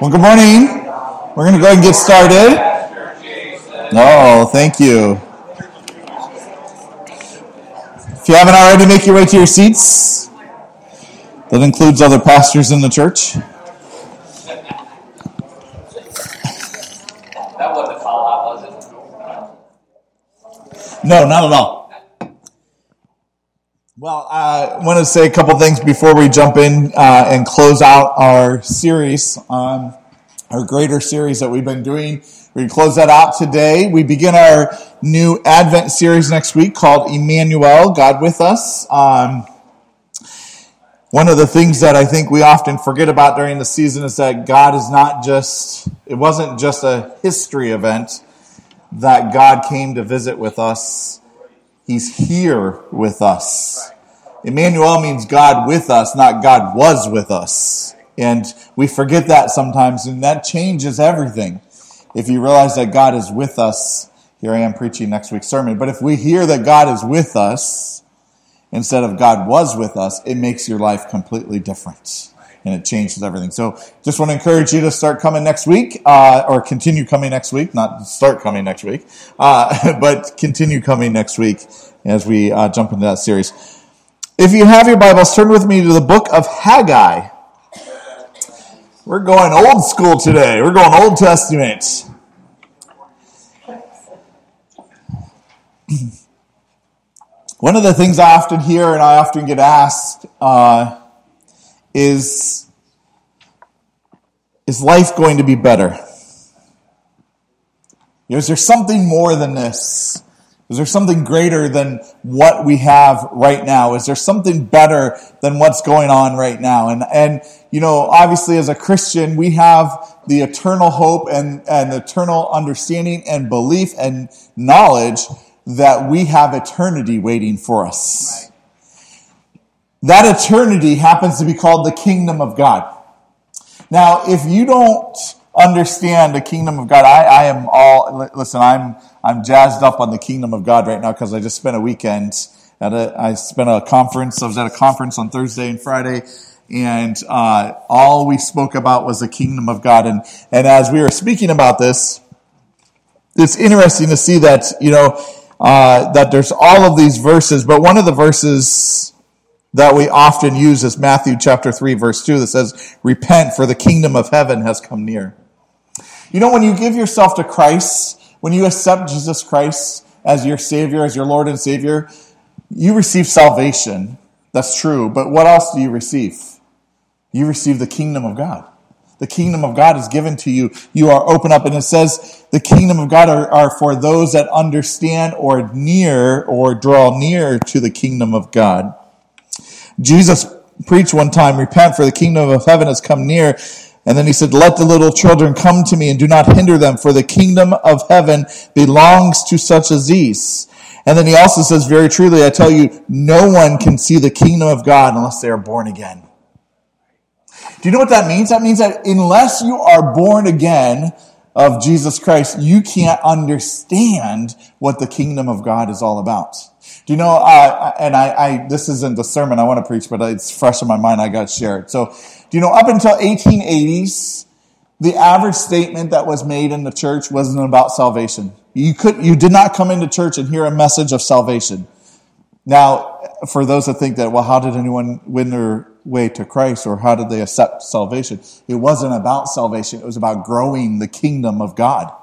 Well, good morning. We're going to go ahead and get started. Oh, thank you. If you haven't already, make your way to your seats. That includes other pastors in the church. That wasn't a call out, was it? No, not at all. Well, I want to say a couple things before we jump in uh, and close out our series, um, our greater series that we've been doing. We close that out today. We begin our new Advent series next week called Emmanuel, God with us. Um, one of the things that I think we often forget about during the season is that God is not just, it wasn't just a history event, that God came to visit with us. He's here with us. Emmanuel means God with us, not God was with us. And we forget that sometimes, and that changes everything. If you realize that God is with us, here I am preaching next week's sermon, but if we hear that God is with us instead of God was with us, it makes your life completely different. And it changes everything. So just want to encourage you to start coming next week, uh, or continue coming next week, not start coming next week, uh, but continue coming next week as we uh, jump into that series. If you have your Bibles, turn with me to the book of Haggai. We're going old school today. We're going Old Testament. One of the things I often hear and I often get asked uh, is Is life going to be better? Is there something more than this? Is there something greater than what we have right now? Is there something better than what's going on right now? And, and, you know, obviously as a Christian, we have the eternal hope and, and eternal understanding and belief and knowledge that we have eternity waiting for us. That eternity happens to be called the kingdom of God. Now, if you don't understand the kingdom of God, I, I am all, listen, I'm, I'm jazzed up on the kingdom of God right now because I just spent a weekend at a, I spent a conference. I was at a conference on Thursday and Friday and, uh, all we spoke about was the kingdom of God. And, and as we were speaking about this, it's interesting to see that, you know, uh, that there's all of these verses, but one of the verses that we often use is Matthew chapter 3 verse 2 that says, repent for the kingdom of heaven has come near. You know, when you give yourself to Christ, when you accept Jesus Christ as your Savior, as your Lord and Savior, you receive salvation. That's true. But what else do you receive? You receive the kingdom of God. The kingdom of God is given to you. You are open up, and it says the kingdom of God are, are for those that understand or near or draw near to the kingdom of God. Jesus preached one time, repent for the kingdom of heaven has come near. And then he said, let the little children come to me and do not hinder them for the kingdom of heaven belongs to such as these. And then he also says, very truly, I tell you, no one can see the kingdom of God unless they are born again. Do you know what that means? That means that unless you are born again of Jesus Christ, you can't understand what the kingdom of God is all about. Do you know, uh, and I, I, this isn't the sermon I want to preach, but it's fresh in my mind. I got to share it. So, do you know, up until 1880s, the average statement that was made in the church wasn't about salvation. You could, you did not come into church and hear a message of salvation. Now, for those that think that, well, how did anyone win their way to Christ or how did they accept salvation? It wasn't about salvation. It was about growing the kingdom of God.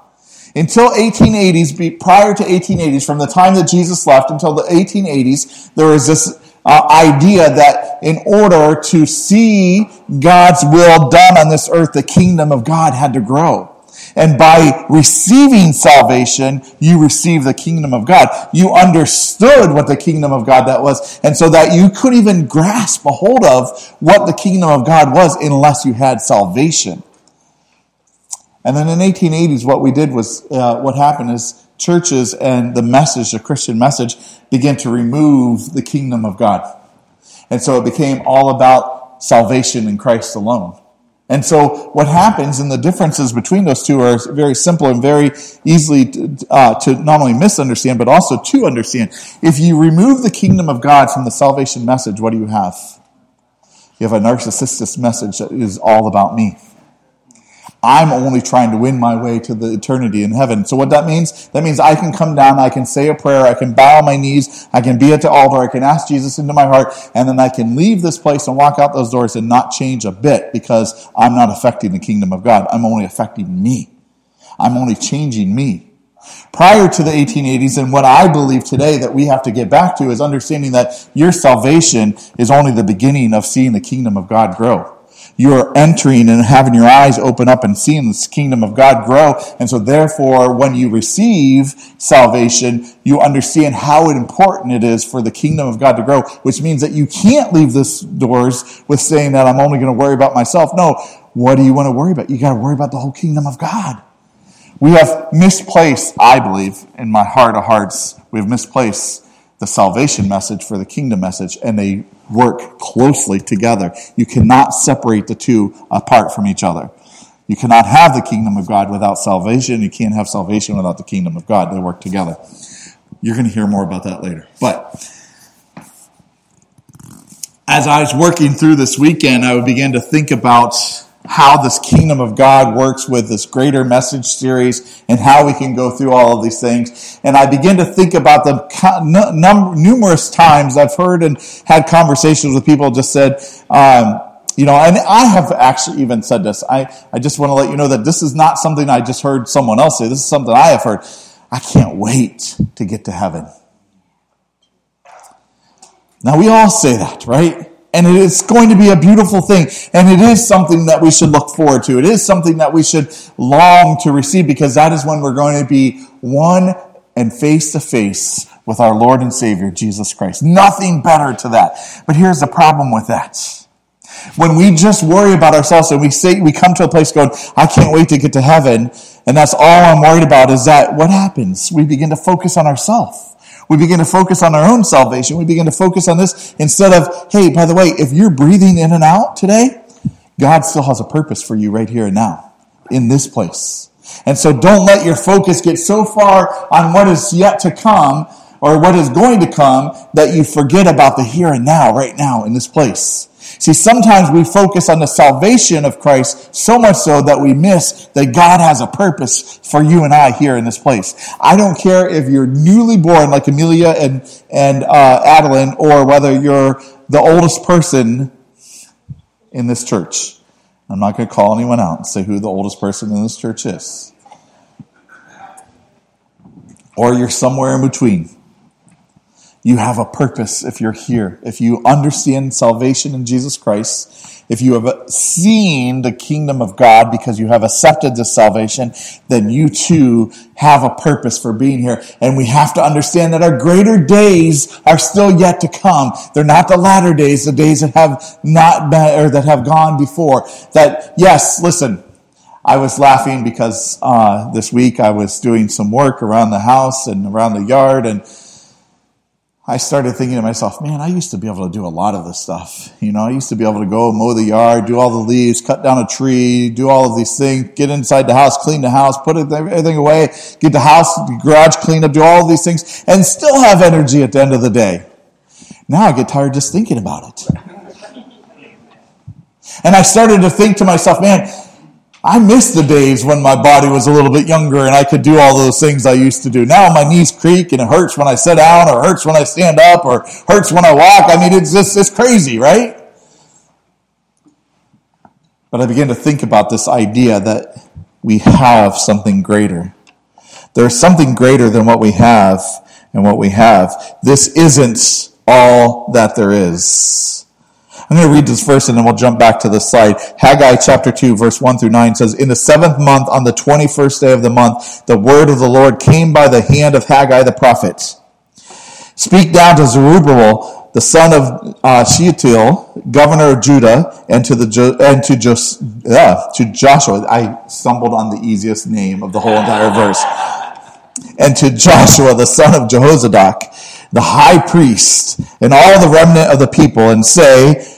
Until 1880s, prior to 1880s, from the time that Jesus left until the 1880s, there was this uh, idea that in order to see God's will done on this earth, the kingdom of God had to grow. And by receiving salvation, you receive the kingdom of God. You understood what the kingdom of God that was. And so that you couldn't even grasp a hold of what the kingdom of God was unless you had salvation. And then in 1880s, what we did was, uh, what happened is churches and the message, the Christian message, began to remove the kingdom of God. And so it became all about salvation in Christ alone. And so what happens and the differences between those two are very simple and very easily to, uh, to not only misunderstand, but also to understand. If you remove the kingdom of God from the salvation message, what do you have? You have a narcissistic message that is all about me. I'm only trying to win my way to the eternity in heaven. So what that means? That means I can come down, I can say a prayer, I can bow on my knees, I can be at the altar, I can ask Jesus into my heart, and then I can leave this place and walk out those doors and not change a bit because I'm not affecting the kingdom of God. I'm only affecting me. I'm only changing me. Prior to the 1880s, and what I believe today that we have to get back to is understanding that your salvation is only the beginning of seeing the kingdom of God grow. You're entering and having your eyes open up and seeing this kingdom of God grow. And so therefore, when you receive salvation, you understand how important it is for the kingdom of God to grow, which means that you can't leave this doors with saying that I'm only going to worry about myself. No. What do you want to worry about? You got to worry about the whole kingdom of God. We have misplaced, I believe, in my heart of hearts, we have misplaced the salvation message for the kingdom message, and they work closely together. You cannot separate the two apart from each other. You cannot have the kingdom of God without salvation. You can't have salvation without the kingdom of God. They work together. You're going to hear more about that later. But as I was working through this weekend, I would begin to think about how this kingdom of God works with this greater message series and how we can go through all of these things. And I begin to think about the num- numerous times I've heard and had conversations with people just said, um, you know, and I have actually even said this. I, I just want to let you know that this is not something I just heard someone else say. This is something I have heard. I can't wait to get to heaven. Now we all say that, right? And it is going to be a beautiful thing. And it is something that we should look forward to. It is something that we should long to receive because that is when we're going to be one and face to face with our Lord and Savior, Jesus Christ. Nothing better to that. But here's the problem with that. When we just worry about ourselves and we say, we come to a place going, I can't wait to get to heaven. And that's all I'm worried about is that what happens? We begin to focus on ourselves. We begin to focus on our own salvation. We begin to focus on this instead of, hey, by the way, if you're breathing in and out today, God still has a purpose for you right here and now in this place. And so don't let your focus get so far on what is yet to come or what is going to come that you forget about the here and now, right now in this place. See, sometimes we focus on the salvation of Christ so much so that we miss that God has a purpose for you and I here in this place. I don't care if you're newly born like Amelia and, and uh, Adeline or whether you're the oldest person in this church. I'm not going to call anyone out and say who the oldest person in this church is. Or you're somewhere in between. You have a purpose if you're here. If you understand salvation in Jesus Christ, if you have seen the kingdom of God because you have accepted this salvation, then you too have a purpose for being here. And we have to understand that our greater days are still yet to come. They're not the latter days, the days that have not been, or that have gone before. That, yes, listen, I was laughing because uh, this week I was doing some work around the house and around the yard and I started thinking to myself, man, I used to be able to do a lot of this stuff. You know, I used to be able to go mow the yard, do all the leaves, cut down a tree, do all of these things, get inside the house, clean the house, put everything away, get the house, the garage cleaned up, do all of these things, and still have energy at the end of the day. Now I get tired just thinking about it. And I started to think to myself, man, I miss the days when my body was a little bit younger and I could do all those things I used to do. Now my knees creak and it hurts when I sit down or hurts when I stand up or hurts when I walk. I mean, it's just, it's crazy, right? But I began to think about this idea that we have something greater. There's something greater than what we have and what we have. This isn't all that there is. I'm going to read this verse and then we'll jump back to the slide. Haggai chapter 2 verse 1 through 9 says, In the seventh month on the 21st day of the month, the word of the Lord came by the hand of Haggai the prophet. Speak down to Zerubbabel, the son of uh, Shealtiel, governor of Judah, and to the and to just uh, to Joshua. I stumbled on the easiest name of the whole entire verse. And to Joshua, the son of Jehozadak, the high priest, and all the remnant of the people, and say,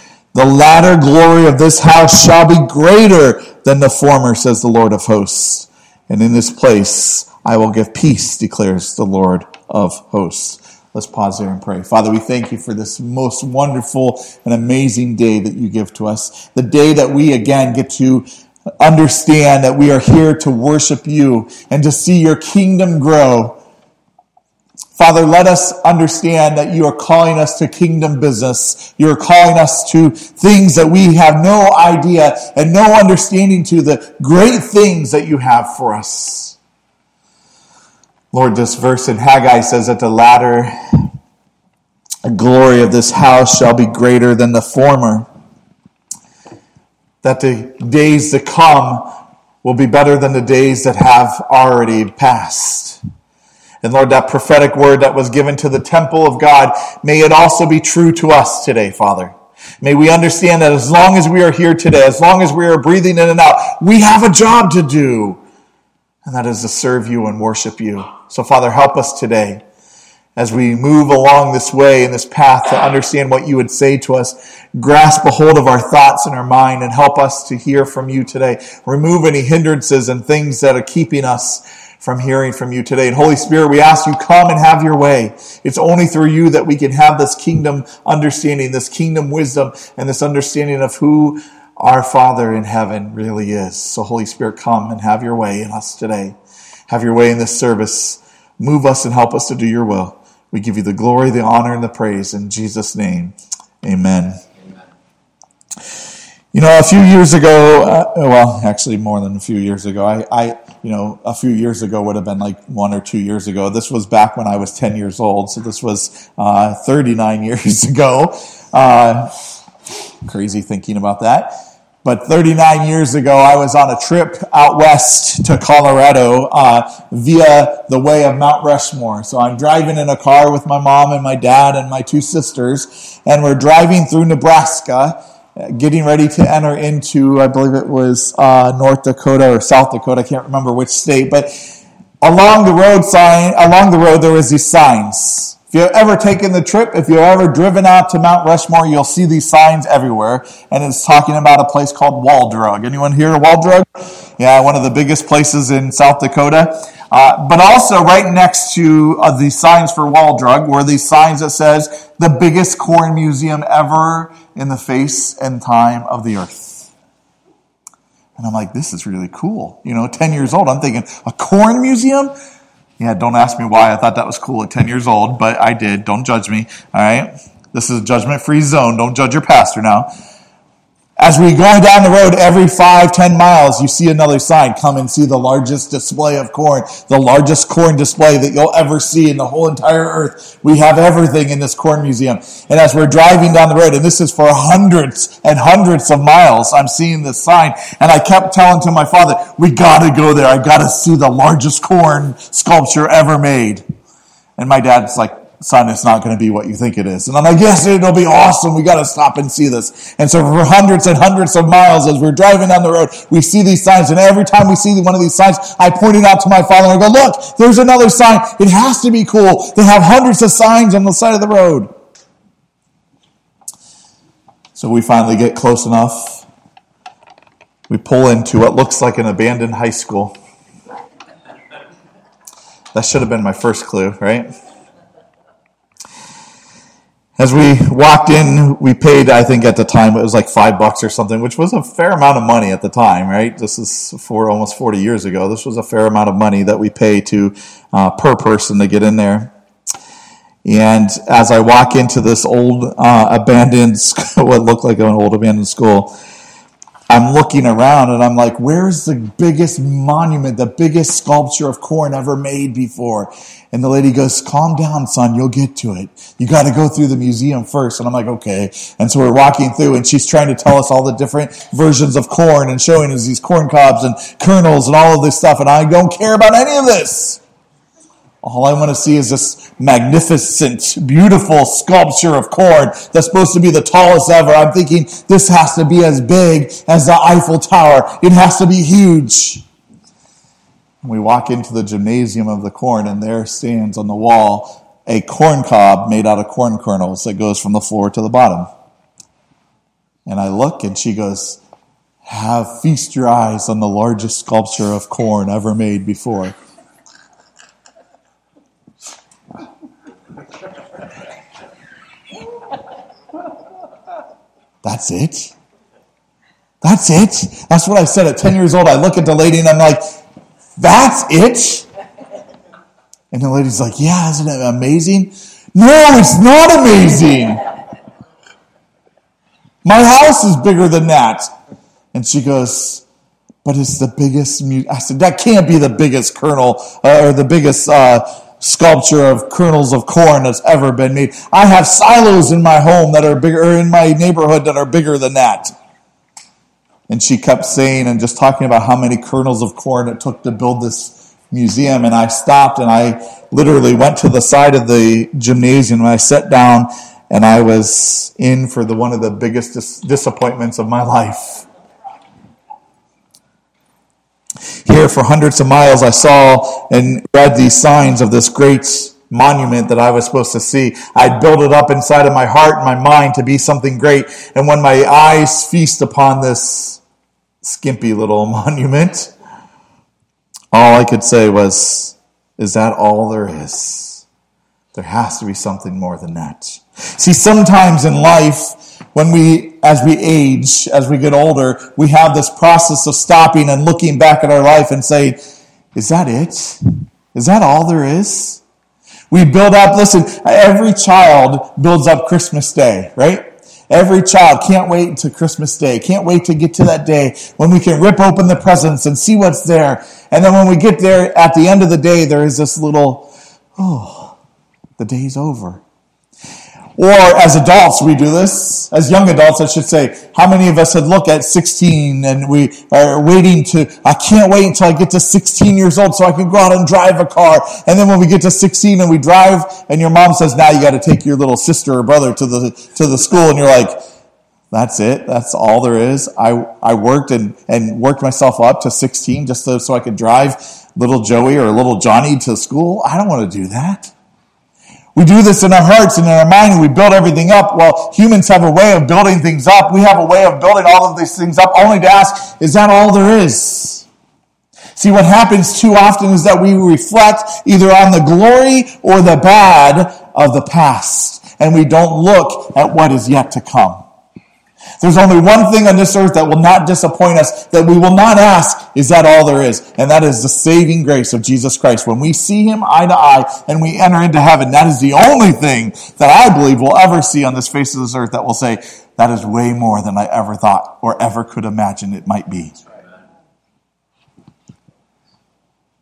The latter glory of this house shall be greater than the former, says the Lord of hosts. And in this place I will give peace, declares the Lord of hosts. Let's pause there and pray. Father, we thank you for this most wonderful and amazing day that you give to us. The day that we again get to understand that we are here to worship you and to see your kingdom grow. Father, let us understand that you are calling us to kingdom business. You are calling us to things that we have no idea and no understanding to the great things that you have for us. Lord, this verse in Haggai says that the latter glory of this house shall be greater than the former. That the days to come will be better than the days that have already passed. And Lord, that prophetic word that was given to the temple of God, may it also be true to us today, Father. May we understand that as long as we are here today, as long as we are breathing in and out, we have a job to do and that is to serve you and worship you. So, Father, help us today as we move along this way in this path to understand what you would say to us. Grasp a hold of our thoughts and our mind and help us to hear from you today. Remove any hindrances and things that are keeping us from hearing from you today. And Holy Spirit, we ask you come and have your way. It's only through you that we can have this kingdom understanding, this kingdom wisdom, and this understanding of who our Father in heaven really is. So, Holy Spirit, come and have your way in us today. Have your way in this service. Move us and help us to do your will. We give you the glory, the honor, and the praise in Jesus' name. Amen. You know, a few years ago, uh, well, actually more than a few years ago, I, I, you know, a few years ago would have been like one or two years ago. This was back when I was 10 years old. So this was uh, 39 years ago. Uh, crazy thinking about that. But 39 years ago, I was on a trip out west to Colorado uh, via the way of Mount Rushmore. So I'm driving in a car with my mom and my dad and my two sisters, and we're driving through Nebraska, getting ready to enter into, I believe it was uh, North Dakota or South Dakota. I can't remember which state, but along the road sign, along the road, there was these signs if you've ever taken the trip, if you've ever driven out to Mount Rushmore, you'll see these signs everywhere. And it's talking about a place called Wall Drug. Anyone here Wall Drug? Yeah, one of the biggest places in South Dakota. Uh, but also right next to uh, the signs for Wall Drug were these signs that says the biggest corn museum ever in the face and time of the earth. And I'm like, this is really cool. You know, 10 years old, I'm thinking, a corn museum? Yeah, don't ask me why I thought that was cool at 10 years old, but I did. Don't judge me. All right. This is a judgment free zone. Don't judge your pastor now. As we go down the road every five, ten miles, you see another sign. Come and see the largest display of corn, the largest corn display that you'll ever see in the whole entire earth. We have everything in this corn museum. And as we're driving down the road, and this is for hundreds and hundreds of miles, I'm seeing this sign. And I kept telling to my father, we gotta go there. I gotta see the largest corn sculpture ever made. And my dad's like, son, it's not going to be what you think it is. And I'm like, yes, it'll be awesome. We got to stop and see this. And so for hundreds and hundreds of miles, as we're driving down the road, we see these signs. And every time we see one of these signs, I point it out to my father and I go, look, there's another sign. It has to be cool. They have hundreds of signs on the side of the road. So we finally get close enough. We pull into what looks like an abandoned high school. That should have been my first clue, right? As we walked in, we paid, I think at the time, it was like five bucks or something, which was a fair amount of money at the time, right? This is for almost 40 years ago. This was a fair amount of money that we pay to, uh, per person to get in there. And as I walk into this old, uh, abandoned, what looked like an old abandoned school, I'm looking around and I'm like, where's the biggest monument, the biggest sculpture of corn ever made before? And the lady goes, calm down, son, you'll get to it. You got to go through the museum first. And I'm like, okay. And so we're walking through and she's trying to tell us all the different versions of corn and showing us these corn cobs and kernels and all of this stuff. And I don't care about any of this. All I want to see is this magnificent, beautiful sculpture of corn that's supposed to be the tallest ever. I'm thinking this has to be as big as the Eiffel Tower. It has to be huge. We walk into the gymnasium of the corn, and there stands on the wall a corn cob made out of corn kernels that goes from the floor to the bottom. And I look, and she goes, Have feast your eyes on the largest sculpture of corn ever made before. That's it. That's it. That's what I said at 10 years old. I look at the lady and I'm like, that's it? And the lady's like, yeah, isn't it amazing? No, it's not amazing. My house is bigger than that. And she goes, but it's the biggest. Mu-. I said, that can't be the biggest kernel uh, or the biggest uh, sculpture of kernels of corn that's ever been made. I have silos in my home that are bigger, or in my neighborhood that are bigger than that. And she kept saying and just talking about how many kernels of corn it took to build this museum. And I stopped and I literally went to the side of the gymnasium and I sat down and I was in for the one of the biggest dis- disappointments of my life. Here, for hundreds of miles, I saw and read these signs of this great monument that I was supposed to see. I'd built it up inside of my heart and my mind to be something great. And when my eyes feast upon this skimpy little monument, all I could say was, is that all there is? There has to be something more than that. See, sometimes in life, when we, as we age, as we get older, we have this process of stopping and looking back at our life and saying, is that it? Is that all there is? We build up, listen, every child builds up Christmas Day, right? Every child can't wait until Christmas Day, can't wait to get to that day when we can rip open the presents and see what's there. And then when we get there at the end of the day, there is this little, oh, the day's over. Or as adults, we do this. As young adults, I should say, how many of us had look at 16 and we are waiting to, I can't wait until I get to 16 years old so I can go out and drive a car. And then when we get to 16 and we drive and your mom says, now you got to take your little sister or brother to the, to the school and you're like, that's it. That's all there is. I, I worked and, and worked myself up to 16 just so, so I could drive little Joey or little Johnny to school. I don't want to do that. We do this in our hearts and in our mind, and we build everything up. Well, humans have a way of building things up. We have a way of building all of these things up only to ask, is that all there is? See, what happens too often is that we reflect either on the glory or the bad of the past, and we don't look at what is yet to come. There's only one thing on this earth that will not disappoint us, that we will not ask, is that all there is? And that is the saving grace of Jesus Christ. When we see him eye to eye and we enter into heaven, that is the only thing that I believe we'll ever see on this face of this earth that will say, that is way more than I ever thought or ever could imagine it might be.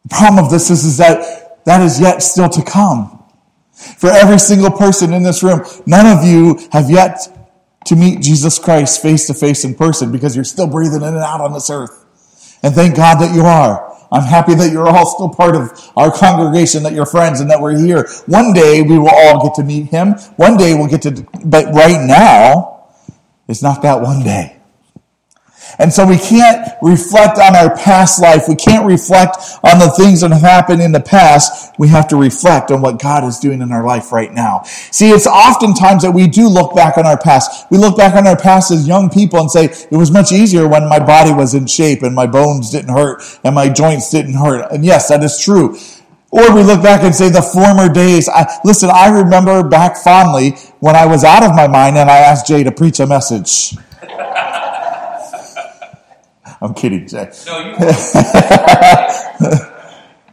The problem of this is, is that that is yet still to come. For every single person in this room, none of you have yet to meet Jesus Christ face to face in person because you're still breathing in and out on this earth. And thank God that you are. I'm happy that you're all still part of our congregation, that you're friends, and that we're here. One day we will all get to meet him. One day we'll get to, but right now, it's not that one day. And so we can't reflect on our past life. We can't reflect on the things that have happened in the past. We have to reflect on what God is doing in our life right now. See, it's oftentimes that we do look back on our past. We look back on our past as young people and say, it was much easier when my body was in shape and my bones didn't hurt and my joints didn't hurt. And yes, that is true. Or we look back and say the former days. I, listen, I remember back fondly when I was out of my mind and I asked Jay to preach a message. I'm kidding, Jay. No, you.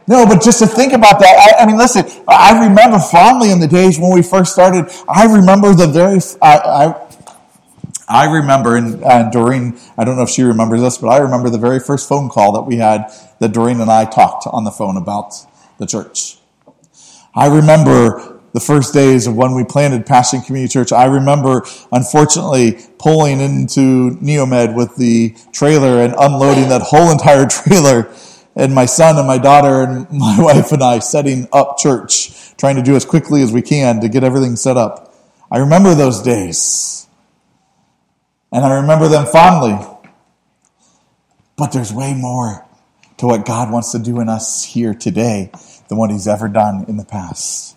no, but just to think about that, I, I, mean, listen, I remember fondly in the days when we first started. I remember the very, I, I, I remember, and uh, Doreen, I don't know if she remembers this, but I remember the very first phone call that we had that Doreen and I talked on the phone about the church. I remember the first days of when we planted Passion Community Church. I remember, unfortunately, pulling into Neomed with the trailer and unloading that whole entire trailer, and my son and my daughter and my wife and I setting up church, trying to do as quickly as we can to get everything set up. I remember those days. And I remember them fondly. But there's way more to what God wants to do in us here today than what He's ever done in the past.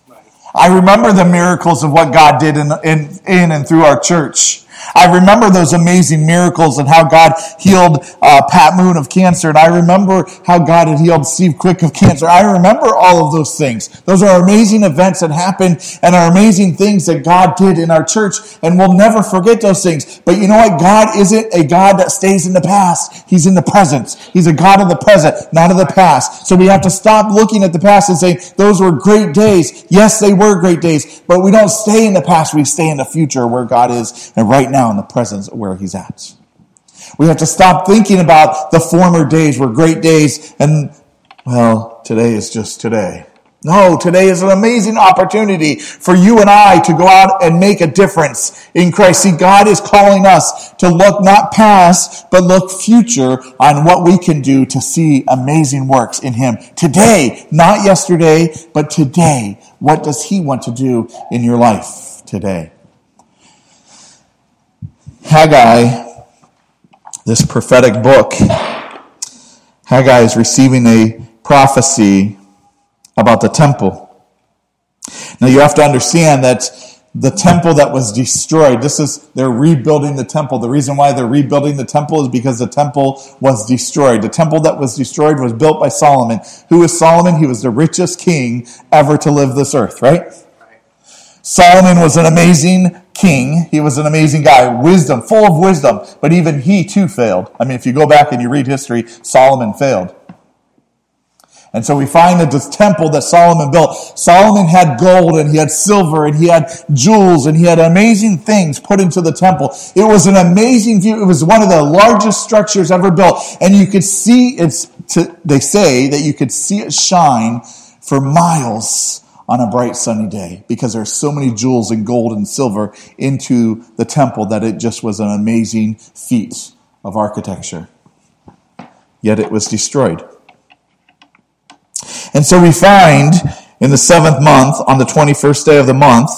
I remember the miracles of what God did in, in, in and through our church. I remember those amazing miracles and how God healed uh, Pat Moon of cancer, and I remember how God had healed Steve Quick of cancer. I remember all of those things. Those are amazing events that happened and are amazing things that God did in our church, and we'll never forget those things. But you know what? God isn't a God that stays in the past. He's in the present. He's a God of the present, not of the past. So we have to stop looking at the past and saying, those were great days. Yes, they were great days, but we don't stay in the past. We stay in the future where God is. And right now in the presence where he's at. We have to stop thinking about the former days were great days and, well, today is just today. No, today is an amazing opportunity for you and I to go out and make a difference in Christ. See, God is calling us to look not past, but look future on what we can do to see amazing works in Him. Today, not yesterday, but today. What does He want to do in your life today? Haggai, this prophetic book, Haggai is receiving a prophecy about the temple. Now you have to understand that the temple that was destroyed, this is, they're rebuilding the temple. The reason why they're rebuilding the temple is because the temple was destroyed. The temple that was destroyed was built by Solomon. Who was Solomon? He was the richest king ever to live this earth, right? Solomon was an amazing king. He was an amazing guy, wisdom, full of wisdom, but even he too failed. I mean, if you go back and you read history, Solomon failed. And so we find that this temple that Solomon built, Solomon had gold and he had silver and he had jewels and he had amazing things put into the temple. It was an amazing view. It was one of the largest structures ever built. And you could see it's, to, they say that you could see it shine for miles on a bright sunny day because there are so many jewels and gold and silver into the temple that it just was an amazing feat of architecture. Yet it was destroyed. And so we find in the seventh month, on the 21st day of the month,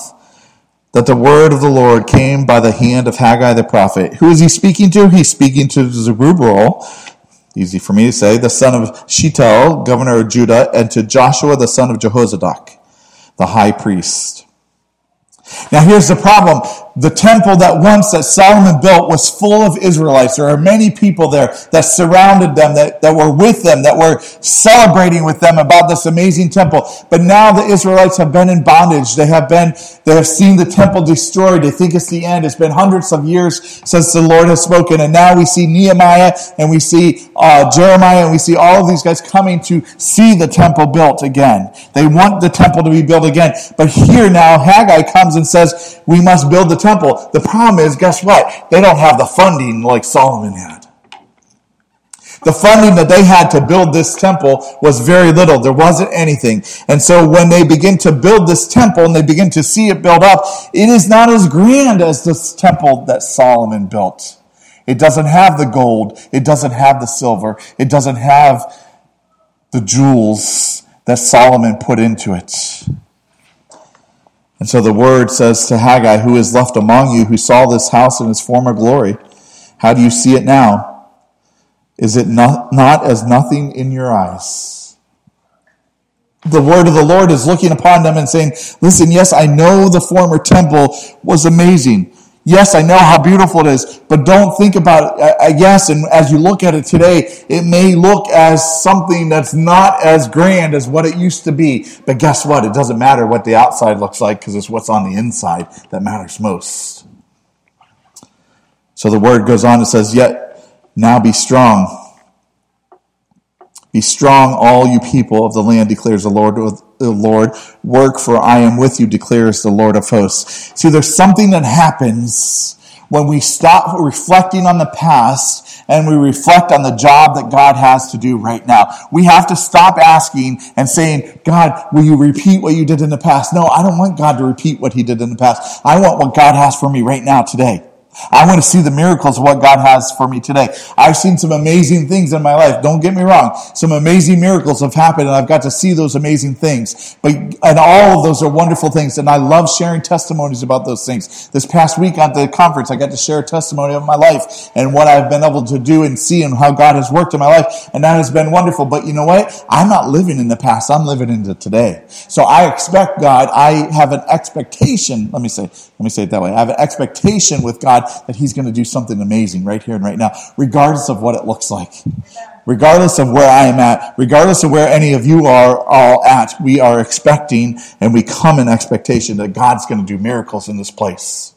that the word of the Lord came by the hand of Haggai the prophet. Who is he speaking to? He's speaking to Zerubbabel, easy for me to say, the son of Shealtiel, governor of Judah, and to Joshua, the son of Jehozadak the high priest. Now here's the problem. The temple that once that Solomon built was full of Israelites. There are many people there that surrounded them, that, that were with them, that were celebrating with them about this amazing temple. But now the Israelites have been in bondage. They have been, they have seen the temple destroyed. They think it's the end. It's been hundreds of years since the Lord has spoken. And now we see Nehemiah and we see uh, Jeremiah and we see all of these guys coming to see the temple built again. They want the temple to be built again. But here now Haggai comes and says, we must build the temple. The problem is, guess what? They don't have the funding like Solomon had. The funding that they had to build this temple was very little. There wasn't anything. And so when they begin to build this temple and they begin to see it build up, it is not as grand as this temple that Solomon built. It doesn't have the gold. It doesn't have the silver. It doesn't have the jewels that Solomon put into it. And so the word says to Haggai, who is left among you, who saw this house in its former glory, how do you see it now? Is it not, not as nothing in your eyes? The word of the Lord is looking upon them and saying, listen, yes, I know the former temple was amazing. Yes, I know how beautiful it is, but don't think about it. I guess, and as you look at it today, it may look as something that's not as grand as what it used to be. But guess what? It doesn't matter what the outside looks like because it's what's on the inside that matters most. So the word goes on and says, Yet now be strong be strong, all you people of the land, declares the Lord. The Lord, work, for I am with you, declares the Lord of hosts. See, there's something that happens when we stop reflecting on the past and we reflect on the job that God has to do right now. We have to stop asking and saying, God, will you repeat what you did in the past? No, I don't want God to repeat what he did in the past. I want what God has for me right now today. I want to see the miracles of what God has for me today. I've seen some amazing things in my life. Don't get me wrong. Some amazing miracles have happened and I've got to see those amazing things. But, and all of those are wonderful things. And I love sharing testimonies about those things. This past week at the conference, I got to share a testimony of my life and what I've been able to do and see and how God has worked in my life. And that has been wonderful. But you know what? I'm not living in the past. I'm living into today. So I expect God, I have an expectation. Let me say, let me say it that way. I have an expectation with God that He's going to do something amazing right here and right now, regardless of what it looks like. Regardless of where I am at, regardless of where any of you are all at, we are expecting and we come in expectation that God's going to do miracles in this place.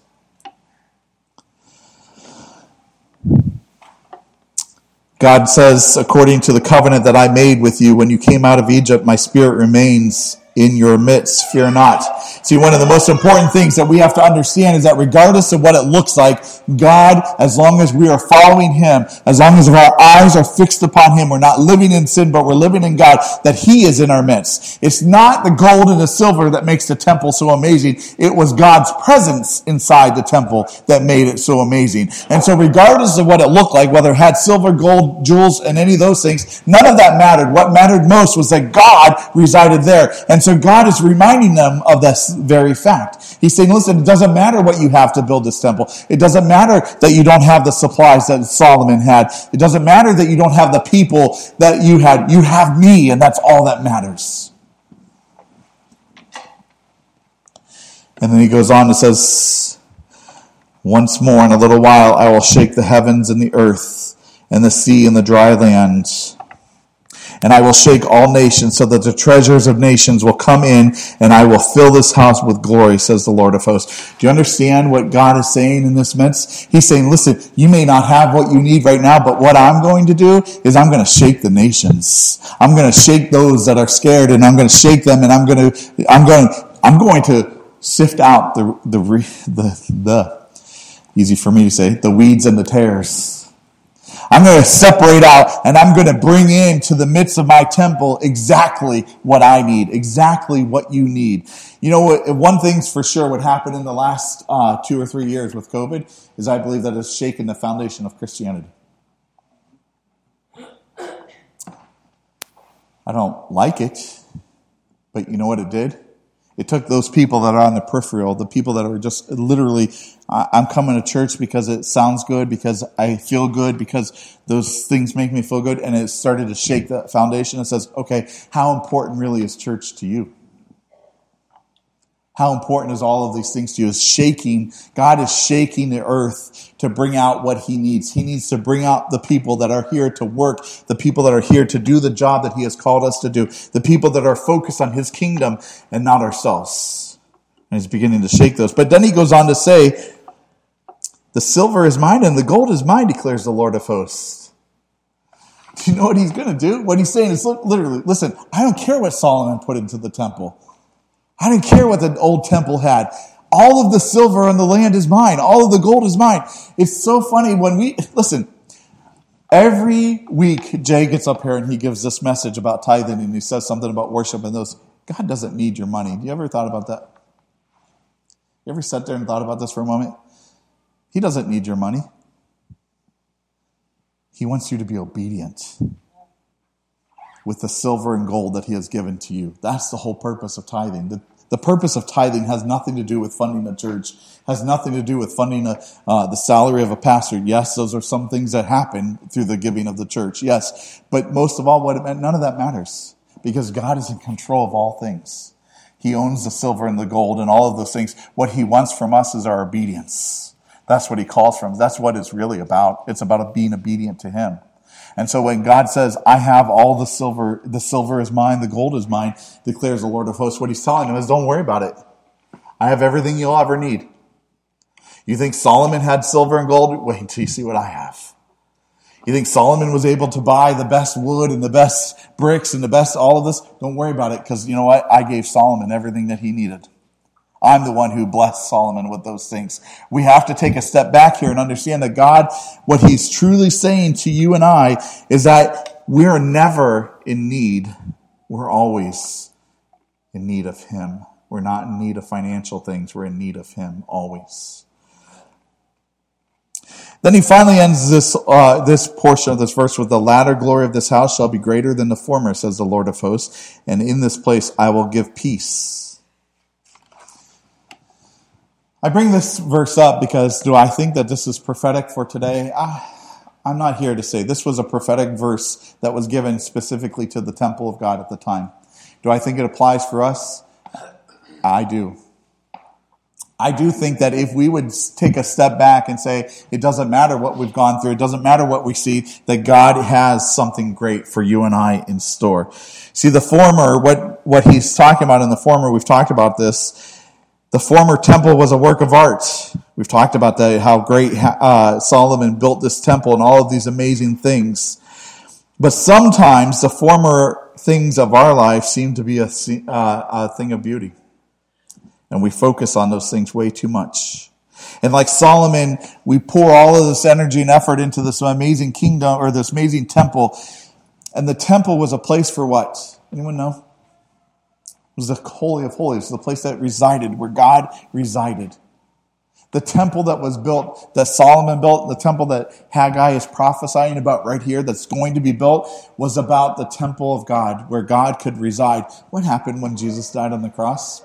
God says, according to the covenant that I made with you when you came out of Egypt, my spirit remains in your midst. Fear not. See, one of the most important things that we have to understand is that regardless of what it looks like, God, as long as we are following Him, as long as our eyes are fixed upon Him, we're not living in sin, but we're living in God, that He is in our midst. It's not the gold and the silver that makes the temple so amazing. It was God's presence inside the temple that made it so amazing. And so regardless of what it looked like, whether it had silver, gold, jewels, and any of those things, none of that mattered. What mattered most was that God resided there. And so God is reminding them of this very fact. He's saying, listen, it doesn't matter what you have to build this temple. It doesn't matter that you don't have the supplies that Solomon had. It doesn't matter that you don't have the people that you had. You have me, and that's all that matters. And then he goes on and says, Once more in a little while I will shake the heavens and the earth and the sea and the dry land and I will shake all nations so that the treasures of nations will come in and I will fill this house with glory, says the Lord of hosts. Do you understand what God is saying in this midst? He's saying, listen, you may not have what you need right now, but what I'm going to do is I'm going to shake the nations. I'm going to shake those that are scared and I'm going to shake them and I'm going to, I'm going, I'm going to sift out the, the, the, the, easy for me to say, the weeds and the tares I'm going to separate out and I'm going to bring into the midst of my temple exactly what I need, exactly what you need. You know, one thing's for sure what happened in the last uh, two or three years with COVID is I believe that has shaken the foundation of Christianity. I don't like it, but you know what it did? It took those people that are on the peripheral, the people that are just literally, I'm coming to church because it sounds good, because I feel good, because those things make me feel good. And it started to shake the foundation and says, okay, how important really is church to you? How important is all of these things to you? Is shaking, God is shaking the earth to bring out what he needs. He needs to bring out the people that are here to work, the people that are here to do the job that he has called us to do, the people that are focused on his kingdom and not ourselves. And he's beginning to shake those. But then he goes on to say, the silver is mine and the gold is mine, declares the Lord of hosts. Do you know what he's going to do? What he's saying is literally, listen, I don't care what Solomon put into the temple. I didn't care what the old temple had. All of the silver on the land is mine. All of the gold is mine. It's so funny when we, listen, every week Jay gets up here and he gives this message about tithing and he says something about worship and those. God doesn't need your money. Do you ever thought about that? You ever sat there and thought about this for a moment? He doesn't need your money. He wants you to be obedient with the silver and gold that he has given to you. That's the whole purpose of tithing. The, the purpose of tithing has nothing to do with funding a church, has nothing to do with funding a, uh, the salary of a pastor. Yes, those are some things that happen through the giving of the church. Yes. But most of all, what it meant, none of that matters because God is in control of all things. He owns the silver and the gold and all of those things. What he wants from us is our obedience. That's what he calls from. That's what it's really about. It's about being obedient to him. And so when God says, I have all the silver, the silver is mine, the gold is mine, declares the Lord of hosts, what he's telling him is don't worry about it. I have everything you'll ever need. You think Solomon had silver and gold? Wait until you see what I have. You think Solomon was able to buy the best wood and the best bricks and the best all of this? Don't worry about it because you know what? I gave Solomon everything that he needed. I'm the one who blessed Solomon with those things. We have to take a step back here and understand that God, what he's truly saying to you and I is that we're never in need. We're always in need of him. We're not in need of financial things. We're in need of him always. Then he finally ends this, uh, this portion of this verse with the latter glory of this house shall be greater than the former, says the Lord of hosts. And in this place I will give peace. I bring this verse up because do I think that this is prophetic for today? I, I'm not here to say this was a prophetic verse that was given specifically to the temple of God at the time. Do I think it applies for us? I do. I do think that if we would take a step back and say, it doesn't matter what we've gone through, it doesn't matter what we see, that God has something great for you and I in store. See, the former, what, what he's talking about in the former, we've talked about this. The former temple was a work of art. We've talked about that, how great uh, Solomon built this temple and all of these amazing things. But sometimes the former things of our life seem to be a, uh, a thing of beauty. And we focus on those things way too much. And like Solomon, we pour all of this energy and effort into this amazing kingdom or this amazing temple. And the temple was a place for what? Anyone know? Was the Holy of Holies, the place that resided, where God resided. The temple that was built, that Solomon built, the temple that Haggai is prophesying about right here that's going to be built, was about the temple of God, where God could reside. What happened when Jesus died on the cross?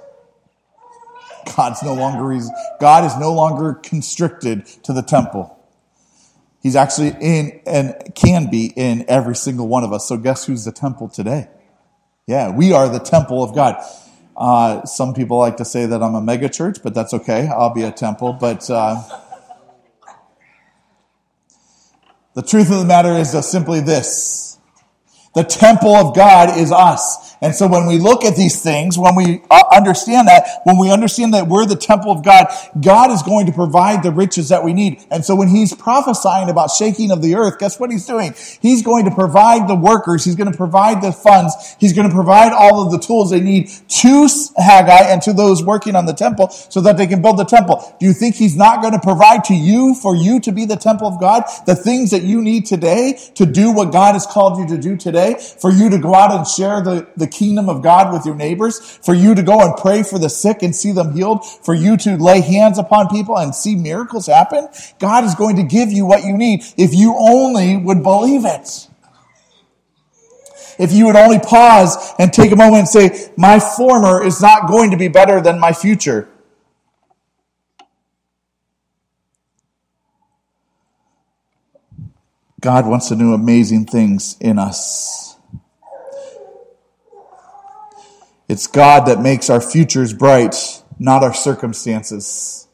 God's no longer, God is no longer constricted to the temple. He's actually in and can be in every single one of us. So guess who's the temple today? Yeah, we are the temple of God. Uh, some people like to say that I'm a mega church, but that's okay. I'll be a temple. But uh, the truth of the matter is simply this the temple of God is us. And so when we look at these things, when we uh, understand that, when we understand that we're the temple of God, God is going to provide the riches that we need. And so when he's prophesying about shaking of the earth, guess what he's doing? He's going to provide the workers. He's going to provide the funds. He's going to provide all of the tools they need to Haggai and to those working on the temple so that they can build the temple. Do you think he's not going to provide to you for you to be the temple of God? The things that you need today to do what God has called you to do today, for you to go out and share the, the kingdom of God with your neighbors, for you to go and pray for the sick and see them healed, for you to lay hands upon people and see miracles happen. God is going to give you what you need if you only would believe it. If you would only pause and take a moment and say, my former is not going to be better than my future. God wants to do amazing things in us. It's God that makes our futures bright, not our circumstances.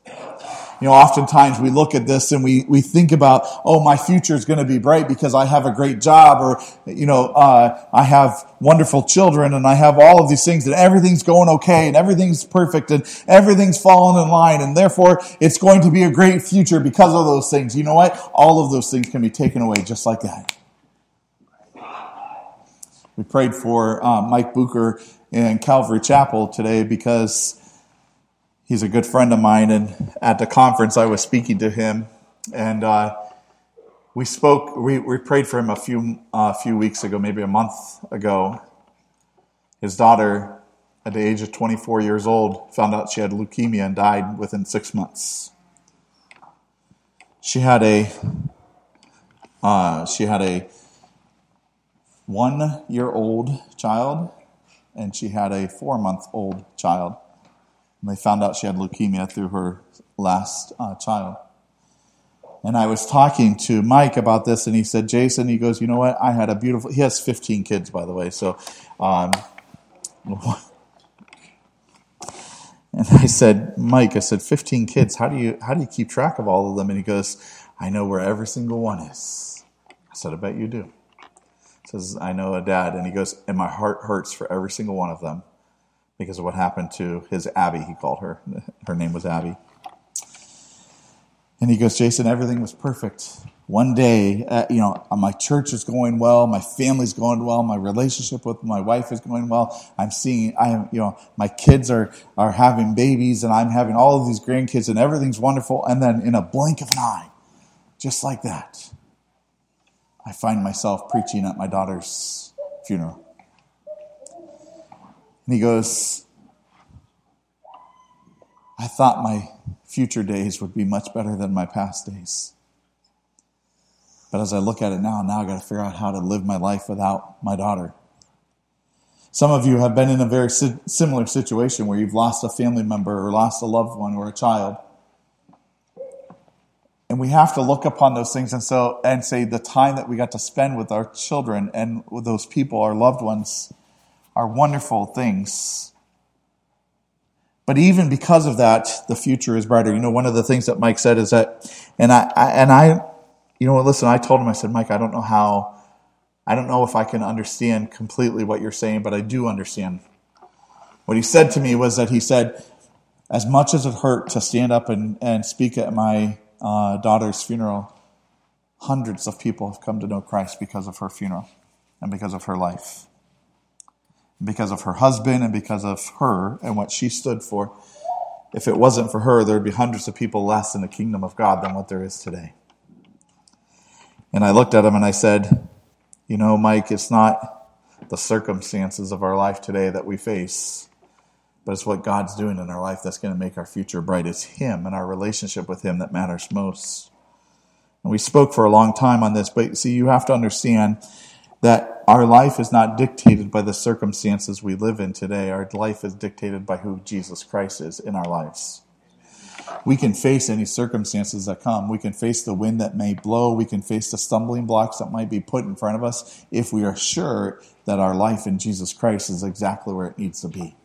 You know, oftentimes we look at this and we, we think about, oh, my future is going to be bright because I have a great job or, you know, uh, I have wonderful children and I have all of these things and everything's going okay and everything's perfect and everything's falling in line and therefore it's going to be a great future because of those things. You know what? All of those things can be taken away just like that. We prayed for uh, Mike Booker in Calvary Chapel today because he's a good friend of mine. And at the conference, I was speaking to him, and uh, we spoke. We, we prayed for him a few uh, few weeks ago, maybe a month ago. His daughter, at the age of 24 years old, found out she had leukemia and died within six months. She had a uh, she had a one year old child and she had a four month old child. And they found out she had leukemia through her last uh, child. And I was talking to Mike about this, and he said, Jason, he goes, you know what? I had a beautiful, he has 15 kids, by the way. So, um, and I said, Mike, I said, 15 kids. How do you, how do you keep track of all of them? And he goes, I know where every single one is. I said, I bet you do He says, I know a dad. And he goes, and my heart hurts for every single one of them because of what happened to his Abby, he called her. Her name was Abby. And he goes, Jason, everything was perfect. One day, uh, you know, my church is going well, my family's going well, my relationship with my wife is going well. I'm seeing, I am, you know, my kids are, are having babies and I'm having all of these grandkids and everything's wonderful. And then in a blink of an eye, just like that, I find myself preaching at my daughter's funeral. And he goes, I thought my future days would be much better than my past days. But as I look at it now, now I got to figure out how to live my life without my daughter. Some of you have been in a very similar situation where you've lost a family member or lost a loved one or a child. And we have to look upon those things and so and say the time that we got to spend with our children and with those people, our loved ones, are wonderful things. But even because of that, the future is brighter. You know, one of the things that Mike said is that, and I, I and I, you know listen, I told him, I said, Mike, I don't know how, I don't know if I can understand completely what you're saying, but I do understand. What he said to me was that he said, as much as it hurt to stand up and, and speak at my uh, daughter's funeral, hundreds of people have come to know Christ because of her funeral and because of her life. Because of her husband and because of her and what she stood for. If it wasn't for her, there would be hundreds of people less in the kingdom of God than what there is today. And I looked at him and I said, You know, Mike, it's not the circumstances of our life today that we face but it's what God's doing in our life that's going to make our future bright. It's Him and our relationship with Him that matters most. And we spoke for a long time on this, but see, you have to understand that our life is not dictated by the circumstances we live in today. Our life is dictated by who Jesus Christ is in our lives. We can face any circumstances that come. We can face the wind that may blow. We can face the stumbling blocks that might be put in front of us if we are sure that our life in Jesus Christ is exactly where it needs to be.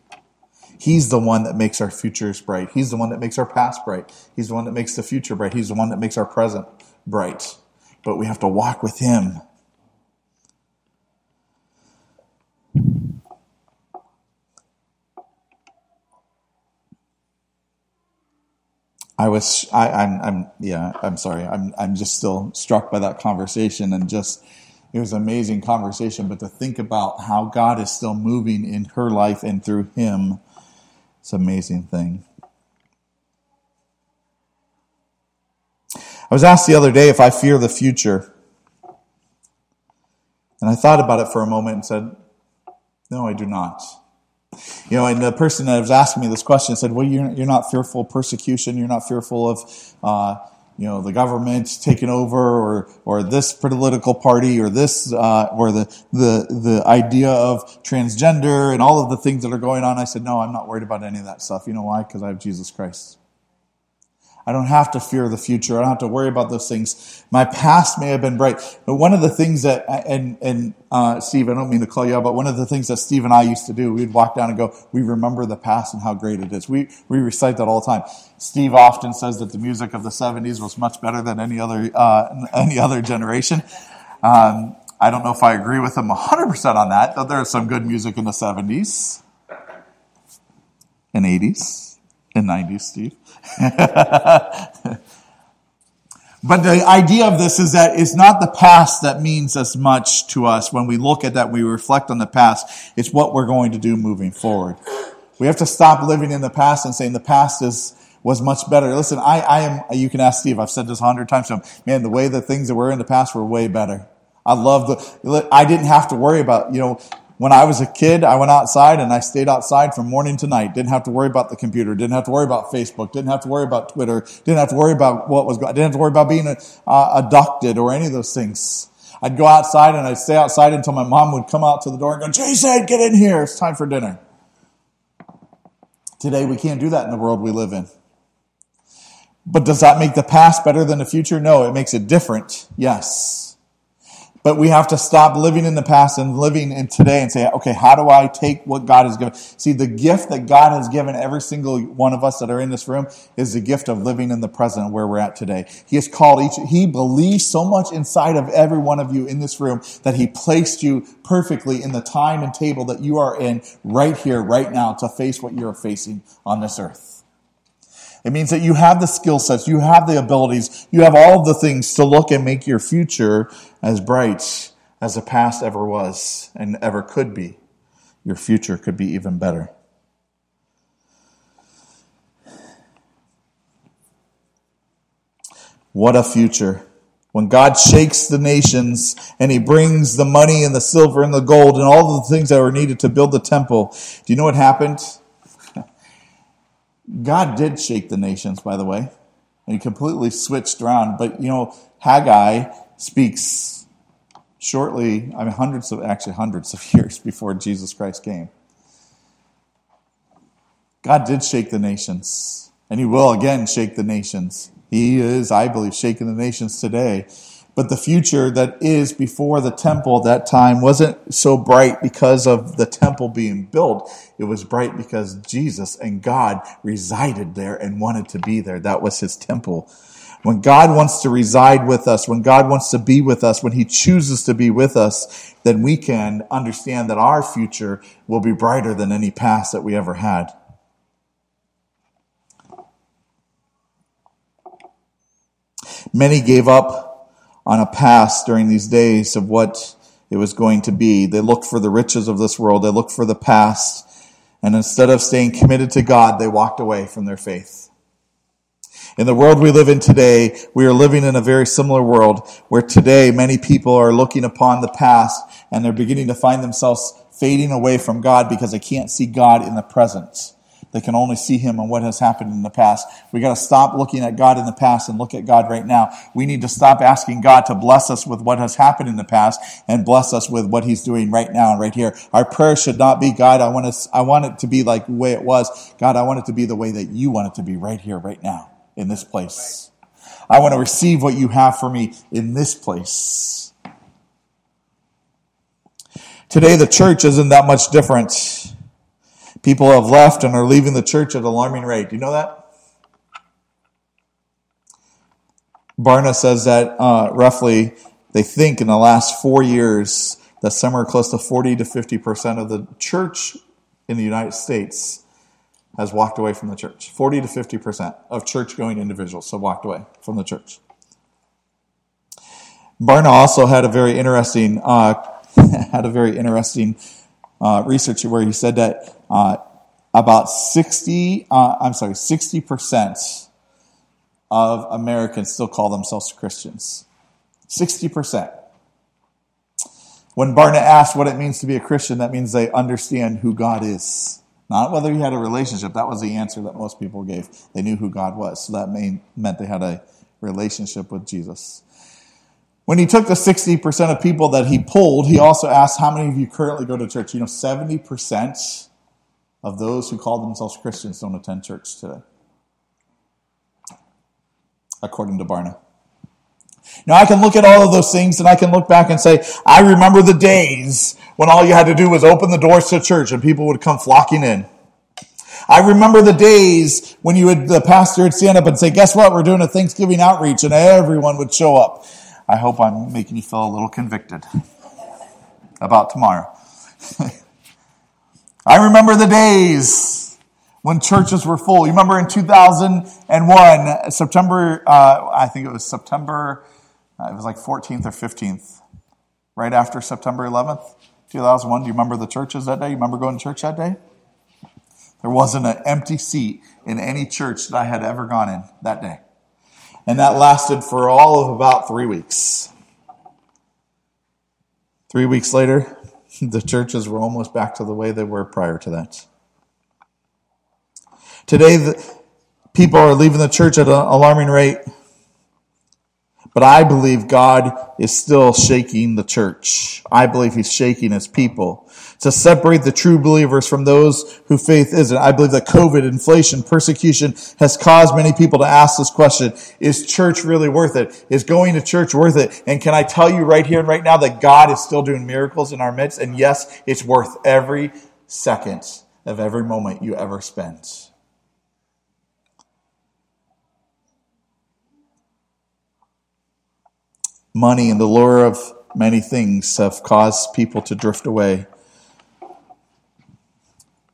He's the one that makes our futures bright. He's the one that makes our past bright. He's the one that makes the future bright. He's the one that makes our present bright. But we have to walk with Him. I was, I, I'm, I'm, yeah, I'm sorry. I'm, I'm just still struck by that conversation and just, it was an amazing conversation. But to think about how God is still moving in her life and through him it's an amazing thing. I was asked the other day if I fear the future. And I thought about it for a moment and said, No, I do not. You know, and the person that was asking me this question said, Well, you're, you're not fearful of persecution. You're not fearful of uh, you know, the government taking over or, or this political party or this, uh, or the, the, the idea of transgender and all of the things that are going on. I said, no, I'm not worried about any of that stuff. You know why? Because I have Jesus Christ. I don't have to fear the future. I don't have to worry about those things. My past may have been bright, but one of the things that, and, and, uh, Steve, I don't mean to call you out, but one of the things that Steve and I used to do, we'd walk down and go, we remember the past and how great it is. We, we recite that all the time. Steve often says that the music of the 70s was much better than any other, uh, any other generation. Um, I don't know if I agree with him 100% on that, though there is some good music in the 70s and 80s and 90s, Steve. But the idea of this is that it's not the past that means as much to us. When we look at that, we reflect on the past. It's what we're going to do moving forward. We have to stop living in the past and saying the past is, was much better. Listen, I, I am, you can ask Steve, I've said this a hundred times to him, man, the way the things that were in the past were way better. I love the, I didn't have to worry about, you know, when I was a kid, I went outside and I stayed outside from morning to night. Didn't have to worry about the computer. Didn't have to worry about Facebook. Didn't have to worry about Twitter. Didn't have to worry about what was going. Didn't have to worry about being uh, abducted or any of those things. I'd go outside and I'd stay outside until my mom would come out to the door and go, Jason, get in here. It's time for dinner. Today we can't do that in the world we live in. But does that make the past better than the future? No, it makes it different. Yes. But we have to stop living in the past and living in today and say, okay, how do I take what God has given? See, the gift that God has given every single one of us that are in this room is the gift of living in the present where we're at today. He has called each, he believes so much inside of every one of you in this room that he placed you perfectly in the time and table that you are in right here, right now to face what you're facing on this earth. It means that you have the skill sets, you have the abilities, you have all of the things to look and make your future as bright as the past ever was and ever could be. Your future could be even better. What a future. When God shakes the nations and he brings the money and the silver and the gold and all the things that were needed to build the temple, do you know what happened? God did shake the nations, by the way, and he completely switched around. But, you know, Haggai speaks shortly, I mean, hundreds of, actually hundreds of years before Jesus Christ came. God did shake the nations, and he will again shake the nations. He is, I believe, shaking the nations today. But the future that is before the temple at that time wasn't so bright because of the temple being built. It was bright because Jesus and God resided there and wanted to be there. That was his temple. When God wants to reside with us, when God wants to be with us, when he chooses to be with us, then we can understand that our future will be brighter than any past that we ever had. Many gave up on a past during these days of what it was going to be. They looked for the riches of this world. They looked for the past. And instead of staying committed to God, they walked away from their faith. In the world we live in today, we are living in a very similar world where today many people are looking upon the past and they're beginning to find themselves fading away from God because they can't see God in the present. They can only see him and what has happened in the past. We got to stop looking at God in the past and look at God right now. We need to stop asking God to bless us with what has happened in the past and bless us with what he's doing right now and right here. Our prayer should not be, God, I want to, I want it to be like the way it was. God, I want it to be the way that you want it to be right here, right now, in this place. I want to receive what you have for me in this place. Today, the church isn't that much different. People have left and are leaving the church at an alarming rate. Do you know that? Barna says that uh, roughly they think in the last four years that somewhere close to 40 to 50 percent of the church in the United States has walked away from the church. 40 to 50 percent of church going individuals have walked away from the church. Barna also had a very interesting uh, had a very interesting uh, research where he said that uh, about 60, uh, I'm sorry, 60% of Americans still call themselves Christians. 60%. When Barna asked what it means to be a Christian, that means they understand who God is. Not whether he had a relationship. That was the answer that most people gave. They knew who God was. So that meant they had a relationship with Jesus. When he took the 60% of people that he pulled, he also asked, How many of you currently go to church? You know, 70% of those who call themselves Christians don't attend church today, according to Barna. Now, I can look at all of those things and I can look back and say, I remember the days when all you had to do was open the doors to church and people would come flocking in. I remember the days when you would, the pastor would stand up and say, guess what? We're doing a Thanksgiving outreach and everyone would show up. I hope I'm making you feel a little convicted about tomorrow. I remember the days when churches were full. You remember in 2001, September, uh, I think it was September, uh, it was like 14th or 15th, right after September 11th, 2001. Do you remember the churches that day? You remember going to church that day? There wasn't an empty seat in any church that I had ever gone in that day. And that lasted for all of about three weeks. Three weeks later, the churches were almost back to the way they were prior to that. Today, people are leaving the church at an alarming rate. But I believe God is still shaking the church. I believe He's shaking His people to separate the true believers from those who faith isn't. I believe that COVID, inflation, persecution has caused many people to ask this question. Is church really worth it? Is going to church worth it? And can I tell you right here and right now that God is still doing miracles in our midst? And yes, it's worth every second of every moment you ever spend. Money and the lure of many things have caused people to drift away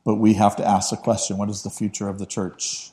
but we have to ask the question what is the future of the church?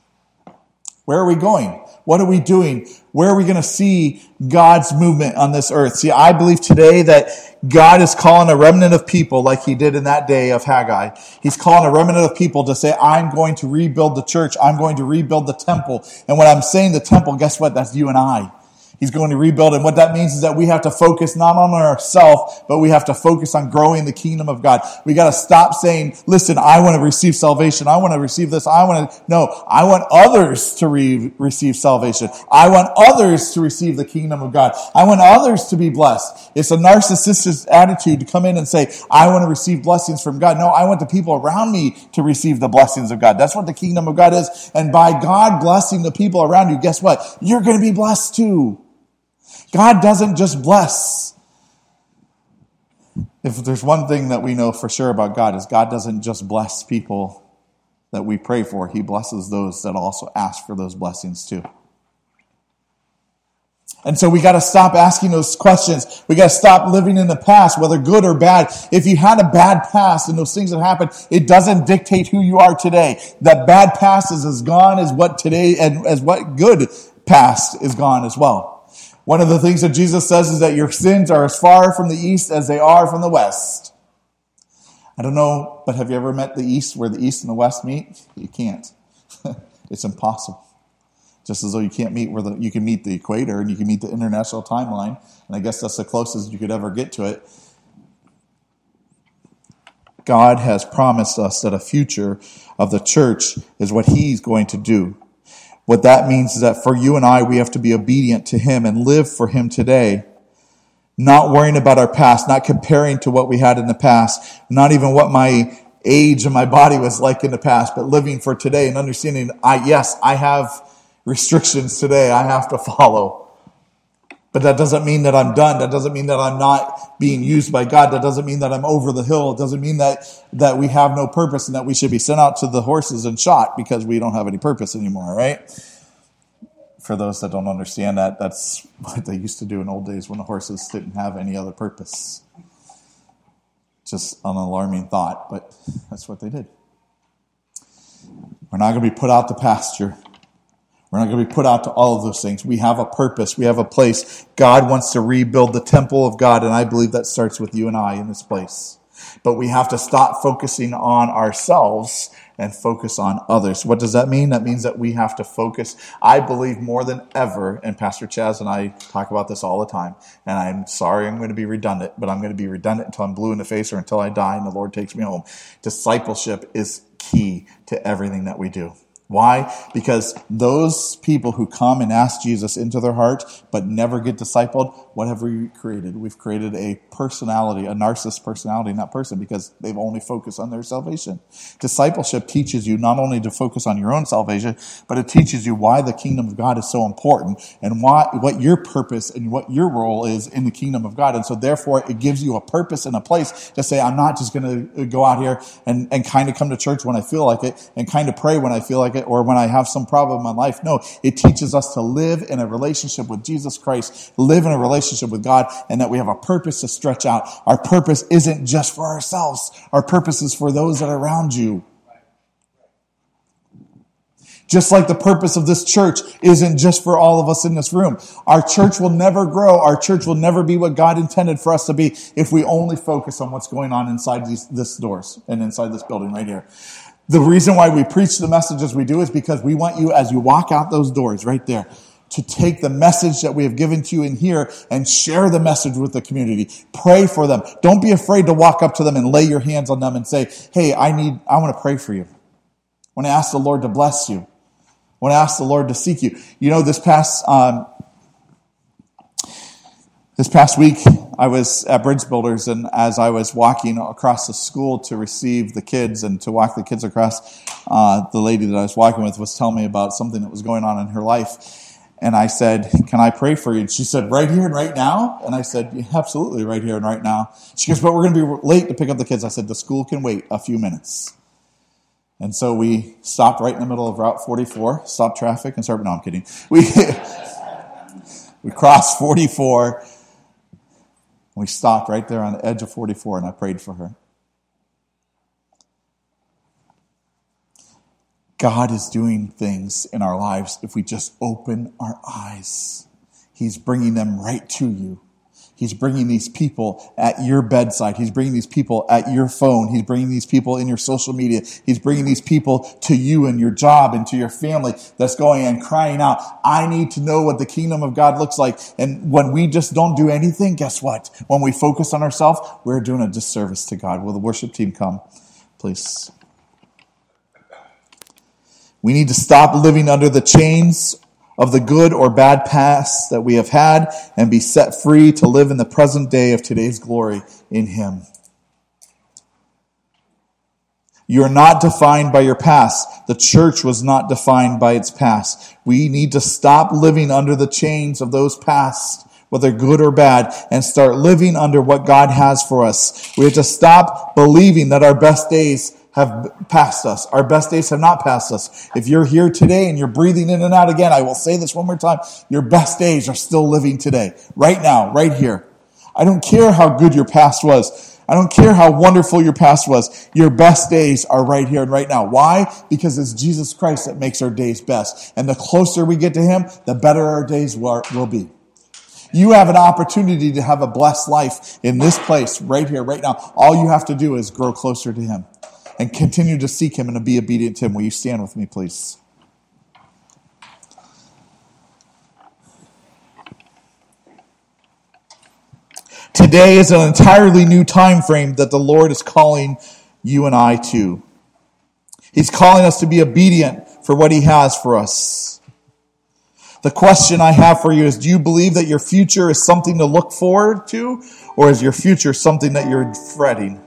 Where are we going? What are we doing? Where are we going to see God's movement on this earth? See, I believe today that God is calling a remnant of people like he did in that day of Haggai. He's calling a remnant of people to say, I'm going to rebuild the church. I'm going to rebuild the temple. And when I'm saying the temple, guess what? That's you and I. He's going to rebuild. And what that means is that we have to focus not on ourselves, but we have to focus on growing the kingdom of God. We got to stop saying, listen, I want to receive salvation. I want to receive this. I want to, no, I want others to re- receive salvation. I want others to receive the kingdom of God. I want others to be blessed. It's a narcissistic attitude to come in and say, I want to receive blessings from God. No, I want the people around me to receive the blessings of God. That's what the kingdom of God is. And by God blessing the people around you, guess what? You're going to be blessed too. God doesn't just bless. If there's one thing that we know for sure about God is God doesn't just bless people that we pray for. He blesses those that also ask for those blessings too. And so we got to stop asking those questions. We got to stop living in the past, whether good or bad. If you had a bad past and those things that happened, it doesn't dictate who you are today. That bad past is as gone as what today and as what good past is gone as well. One of the things that Jesus says is that your sins are as far from the east as they are from the west. I don't know, but have you ever met the east where the east and the west meet? You can't. it's impossible. Just as though you can't meet where the, you can meet the equator and you can meet the international timeline, and I guess that's the closest you could ever get to it. God has promised us that a future of the church is what He's going to do. What that means is that for you and I, we have to be obedient to Him and live for Him today. Not worrying about our past, not comparing to what we had in the past, not even what my age and my body was like in the past, but living for today and understanding, I, yes, I have restrictions today I have to follow. But that doesn't mean that I'm done. That doesn't mean that I'm not being used by God. That doesn't mean that I'm over the hill. It doesn't mean that, that we have no purpose and that we should be sent out to the horses and shot because we don't have any purpose anymore, right? For those that don't understand that, that's what they used to do in old days when the horses didn't have any other purpose. Just an alarming thought, but that's what they did. We're not going to be put out the pasture. We're not going to be put out to all of those things. We have a purpose. We have a place. God wants to rebuild the temple of God, and I believe that starts with you and I in this place. But we have to stop focusing on ourselves and focus on others. What does that mean? That means that we have to focus. I believe more than ever, and Pastor Chaz and I talk about this all the time, and I'm sorry I'm going to be redundant, but I'm going to be redundant until I'm blue in the face or until I die and the Lord takes me home. Discipleship is key to everything that we do. Why? Because those people who come and ask Jesus into their heart but never get discipled, what have we created? We've created a personality, a narcissist personality in that person because they've only focused on their salvation. Discipleship teaches you not only to focus on your own salvation, but it teaches you why the kingdom of God is so important and why, what your purpose and what your role is in the kingdom of God. And so therefore it gives you a purpose and a place to say, I'm not just going to go out here and, and kind of come to church when I feel like it and kind of pray when I feel like it or when I have some problem in my life. No, it teaches us to live in a relationship with Jesus Christ, live in a relationship with God, and that we have a purpose to stretch out. Our purpose isn't just for ourselves. Our purpose is for those that are around you. Just like the purpose of this church isn't just for all of us in this room. Our church will never grow. Our church will never be what God intended for us to be if we only focus on what's going on inside these this doors and inside this building right here. The reason why we preach the messages we do is because we want you, as you walk out those doors right there, to take the message that we have given to you in here and share the message with the community. Pray for them. Don't be afraid to walk up to them and lay your hands on them and say, Hey, I need, I want to pray for you. I want to ask the Lord to bless you. I want to ask the Lord to seek you. You know, this past, um, this past week, I was at Bridge Builders, and as I was walking across the school to receive the kids and to walk the kids across, uh, the lady that I was walking with was telling me about something that was going on in her life. And I said, Can I pray for you? And she said, Right here and right now? And I said, yeah, Absolutely, right here and right now. She goes, But we're going to be late to pick up the kids. I said, The school can wait a few minutes. And so we stopped right in the middle of Route 44, stopped traffic, and started. No, I'm kidding. We, we crossed 44 we stopped right there on the edge of 44 and I prayed for her. God is doing things in our lives if we just open our eyes. He's bringing them right to you. He's bringing these people at your bedside. He's bringing these people at your phone. He's bringing these people in your social media. He's bringing these people to you and your job and to your family that's going and crying out, I need to know what the kingdom of God looks like. And when we just don't do anything, guess what? When we focus on ourselves, we're doing a disservice to God. Will the worship team come, please? We need to stop living under the chains of the good or bad past that we have had and be set free to live in the present day of today's glory in Him. You are not defined by your past. The church was not defined by its past. We need to stop living under the chains of those past, whether good or bad, and start living under what God has for us. We have to stop believing that our best days have passed us. Our best days have not passed us. If you're here today and you're breathing in and out again, I will say this one more time. Your best days are still living today, right now, right here. I don't care how good your past was. I don't care how wonderful your past was. Your best days are right here and right now. Why? Because it's Jesus Christ that makes our days best. And the closer we get to Him, the better our days will be. You have an opportunity to have a blessed life in this place, right here, right now. All you have to do is grow closer to Him and continue to seek Him and to be obedient to Him. Will you stand with me, please? Today is an entirely new time frame that the Lord is calling you and I to. He's calling us to be obedient for what He has for us. The question I have for you is Do you believe that your future is something to look forward to, or is your future something that you're fretting?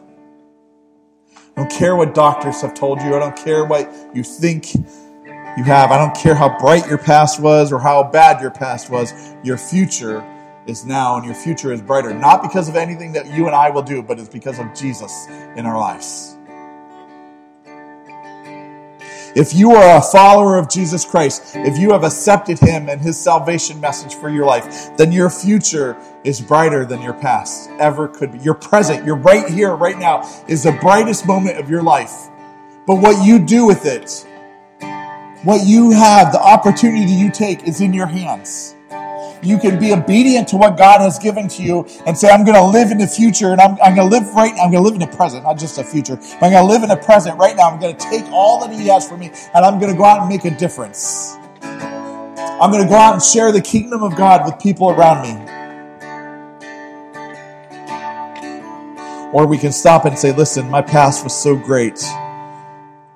I don't care what doctors have told you. I don't care what you think you have. I don't care how bright your past was or how bad your past was. Your future is now and your future is brighter. Not because of anything that you and I will do, but it's because of Jesus in our lives. If you are a follower of Jesus Christ, if you have accepted Him and His salvation message for your life, then your future is brighter than your past ever could be. Your present, you're right here, right now, is the brightest moment of your life. But what you do with it, what you have, the opportunity you take is in your hands you can be obedient to what God has given to you and say, I'm going to live in the future and I'm, I'm going to live right now. I'm going to live in the present, not just the future. But I'm going to live in the present right now. I'm going to take all that He has for me and I'm going to go out and make a difference. I'm going to go out and share the kingdom of God with people around me. Or we can stop and say, listen, my past was so great.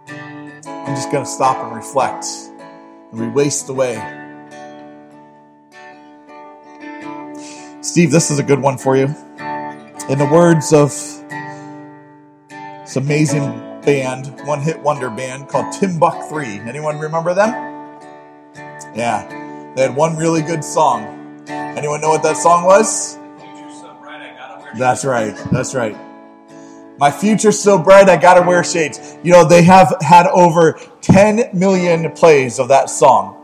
I'm just going to stop and reflect. And we waste away. Steve, this is a good one for you. In the words of this amazing band, one hit wonder band called Timbuk 3. Anyone remember them? Yeah. They had one really good song. Anyone know what that song was? That's right. That's right. My future's so bright, I gotta wear shades. You know, they have had over 10 million plays of that song.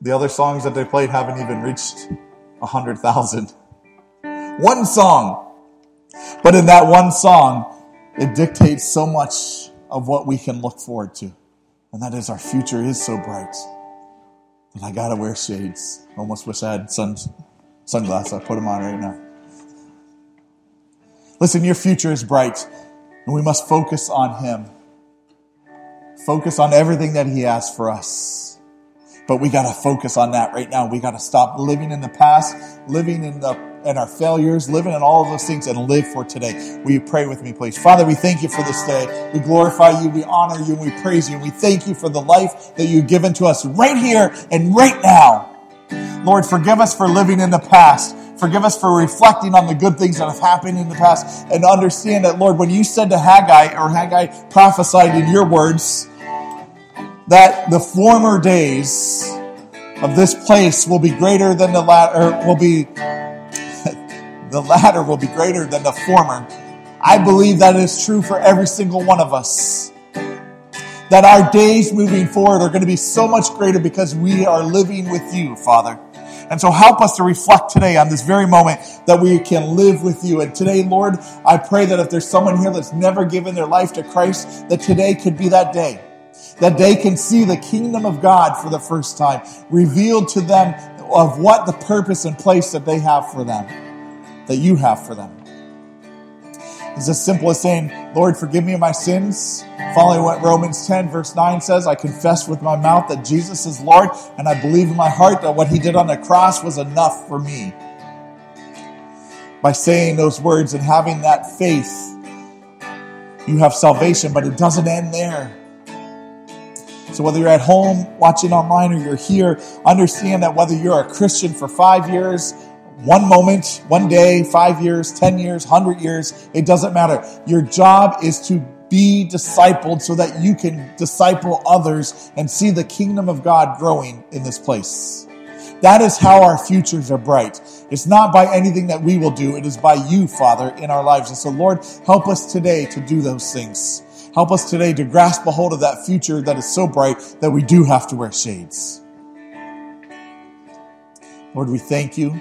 The other songs that they played haven't even reached a hundred thousand. One song. But in that one song, it dictates so much of what we can look forward to. And that is our future is so bright. And I gotta wear shades. Almost wish I had sun, sunglasses. I put them on right now. Listen, your future is bright, and we must focus on Him. Focus on everything that He has for us. But we got to focus on that right now. We got to stop living in the past, living in the in our failures, living in all of those things, and live for today. Will you pray with me, please? Father, we thank you for this day. We glorify you, we honor you, and we praise you. And we thank you for the life that you've given to us right here and right now. Lord, forgive us for living in the past. Forgive us for reflecting on the good things that have happened in the past and understand that, Lord, when you said to Haggai, or Haggai prophesied in your words, that the former days of this place will be greater than the latter, will be, the latter will be greater than the former. I believe that is true for every single one of us. That our days moving forward are going to be so much greater because we are living with you, Father. And so help us to reflect today on this very moment that we can live with you. And today, Lord, I pray that if there's someone here that's never given their life to Christ, that today could be that day. That they can see the kingdom of God for the first time, revealed to them of what the purpose and place that they have for them, that you have for them. It's as simple as saying, Lord, forgive me of my sins. Following what Romans 10, verse 9 says, I confess with my mouth that Jesus is Lord, and I believe in my heart that what he did on the cross was enough for me. By saying those words and having that faith, you have salvation, but it doesn't end there. So, whether you're at home watching online or you're here, understand that whether you're a Christian for five years, one moment, one day, five years, 10 years, 100 years, it doesn't matter. Your job is to be discipled so that you can disciple others and see the kingdom of God growing in this place. That is how our futures are bright. It's not by anything that we will do, it is by you, Father, in our lives. And so, Lord, help us today to do those things. Help us today to grasp a hold of that future that is so bright that we do have to wear shades. Lord, we thank you.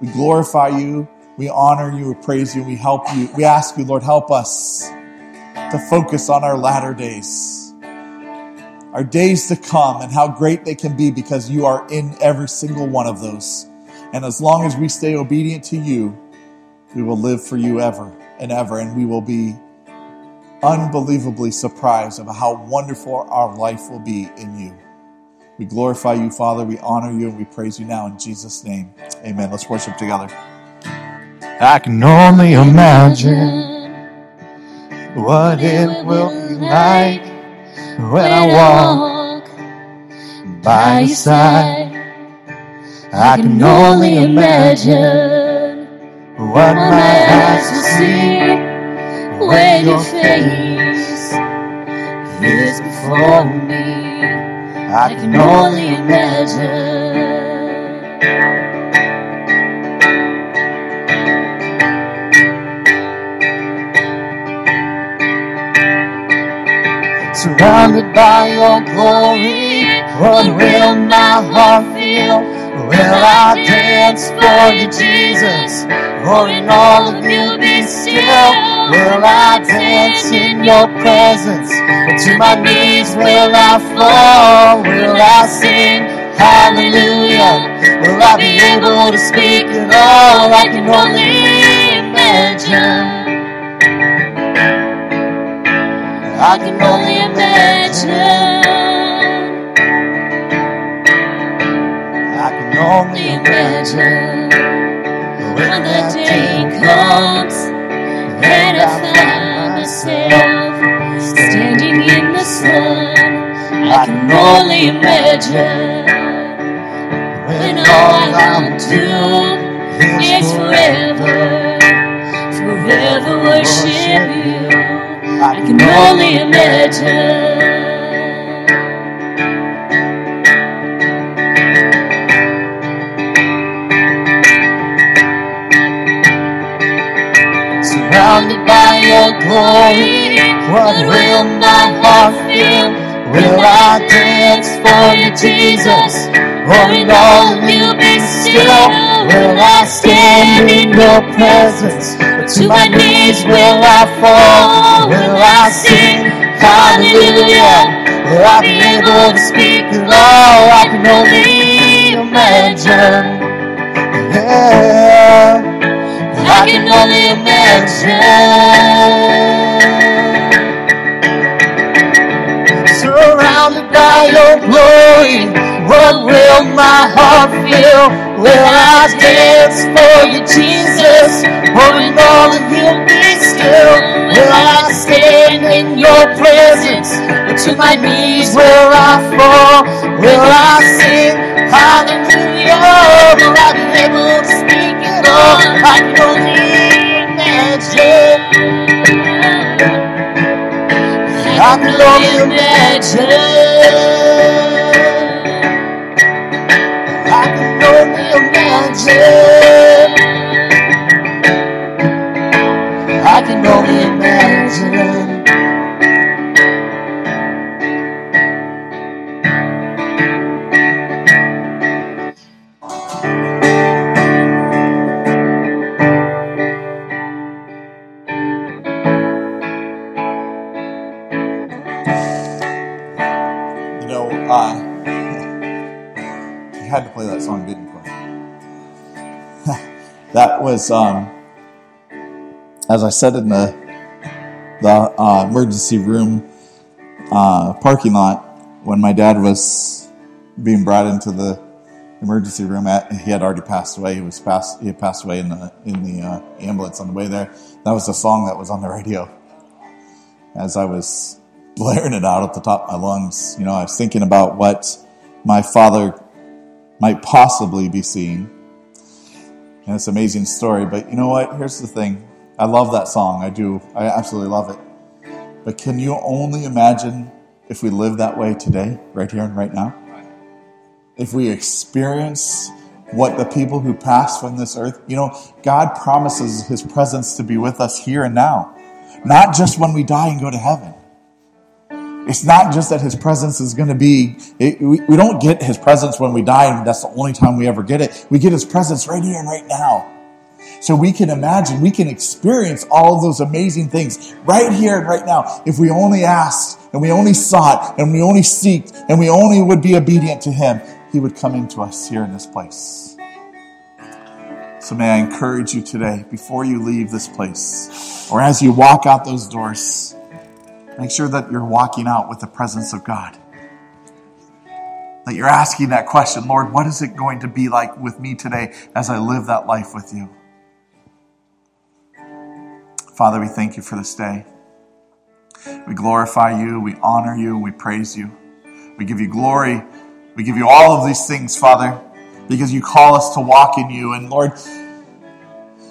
We glorify you. We honor you. We praise you. We help you. We ask you, Lord, help us to focus on our latter days, our days to come, and how great they can be because you are in every single one of those. And as long as we stay obedient to you, we will live for you ever and ever, and we will be unbelievably surprised of how wonderful our life will be in you. We glorify you, Father. We honor you and we praise you now in Jesus' name. Amen. Let's worship together. I can only imagine what it will be like when I walk by your side. I can only imagine what my eyes will see when your face is before me. I can only imagine. Surrounded by your glory, what will my heart feel? Will I dance for you, Jesus? Or in all of you be still? Will I dance in your presence? To my knees will I fall? Will I sing hallelujah? Will I be able to speak at all? I can only imagine. I can only imagine. Can only imagine when the day comes and I find myself standing in the sun. I can only imagine when all I want to do is forever, forever worship you. I can only imagine. Glory, what will my heart feel? Will I dance for you, Jesus? Or in all you be still? Will I stand in your presence? Or to my knees will I fall? Will I sing hallelujah? Will I be able to speak at all? I can only imagine. Yeah. I can only imagine. Surrounded by your glory, what will my heart feel? Will I dance for you, Jesus? Or in all of you still? Will I stand in your presence? Or to my knees will I fall? Will I sing hallelujah? Will I be able to speak at all? I can only imagine. I can only imagine. I can only imagine. only. You know, uh, I had to play that song, didn't you? that was. Um, as I said in the the uh, emergency room uh, parking lot when my dad was being brought into the emergency room. At, he had already passed away. He was passed. He had passed away in the in the uh, ambulance on the way there. That was the song that was on the radio as I was blaring it out at the top of my lungs. You know, I was thinking about what my father might possibly be seeing. And it's an amazing story. But you know what? Here's the thing. I love that song. I do. I absolutely love it. But can you only imagine if we live that way today, right here and right now? If we experience what the people who pass from this earth, you know, God promises his presence to be with us here and now, not just when we die and go to heaven. It's not just that his presence is going to be, it, we, we don't get his presence when we die and that's the only time we ever get it. We get his presence right here and right now. So we can imagine, we can experience all of those amazing things right here and right now if we only asked and we only sought and we only seeked and we only would be obedient to him, he would come into us here in this place. So may I encourage you today, before you leave this place, or as you walk out those doors, make sure that you're walking out with the presence of God. That you're asking that question, Lord, what is it going to be like with me today as I live that life with you? Father, we thank you for this day. We glorify you, we honor you, we praise you. We give you glory. We give you all of these things, Father, because you call us to walk in you. And Lord,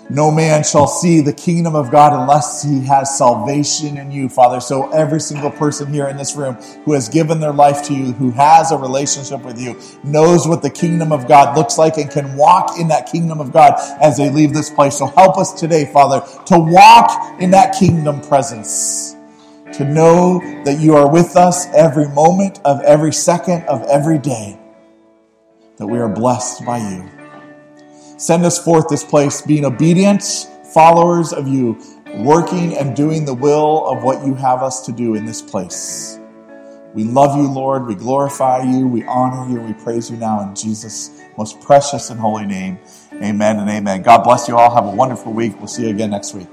no man shall see the kingdom of God unless he has salvation in you, Father. So every single person here in this room who has given their life to you, who has a relationship with you, knows what the kingdom of God looks like and can walk in that kingdom of God as they leave this place. So help us today, Father, to walk in that kingdom presence. To know that you are with us every moment of every second of every day. That we are blessed by you. Send us forth this place being obedient followers of you, working and doing the will of what you have us to do in this place. We love you, Lord. We glorify you. We honor you. We praise you now in Jesus' most precious and holy name. Amen and amen. God bless you all. Have a wonderful week. We'll see you again next week.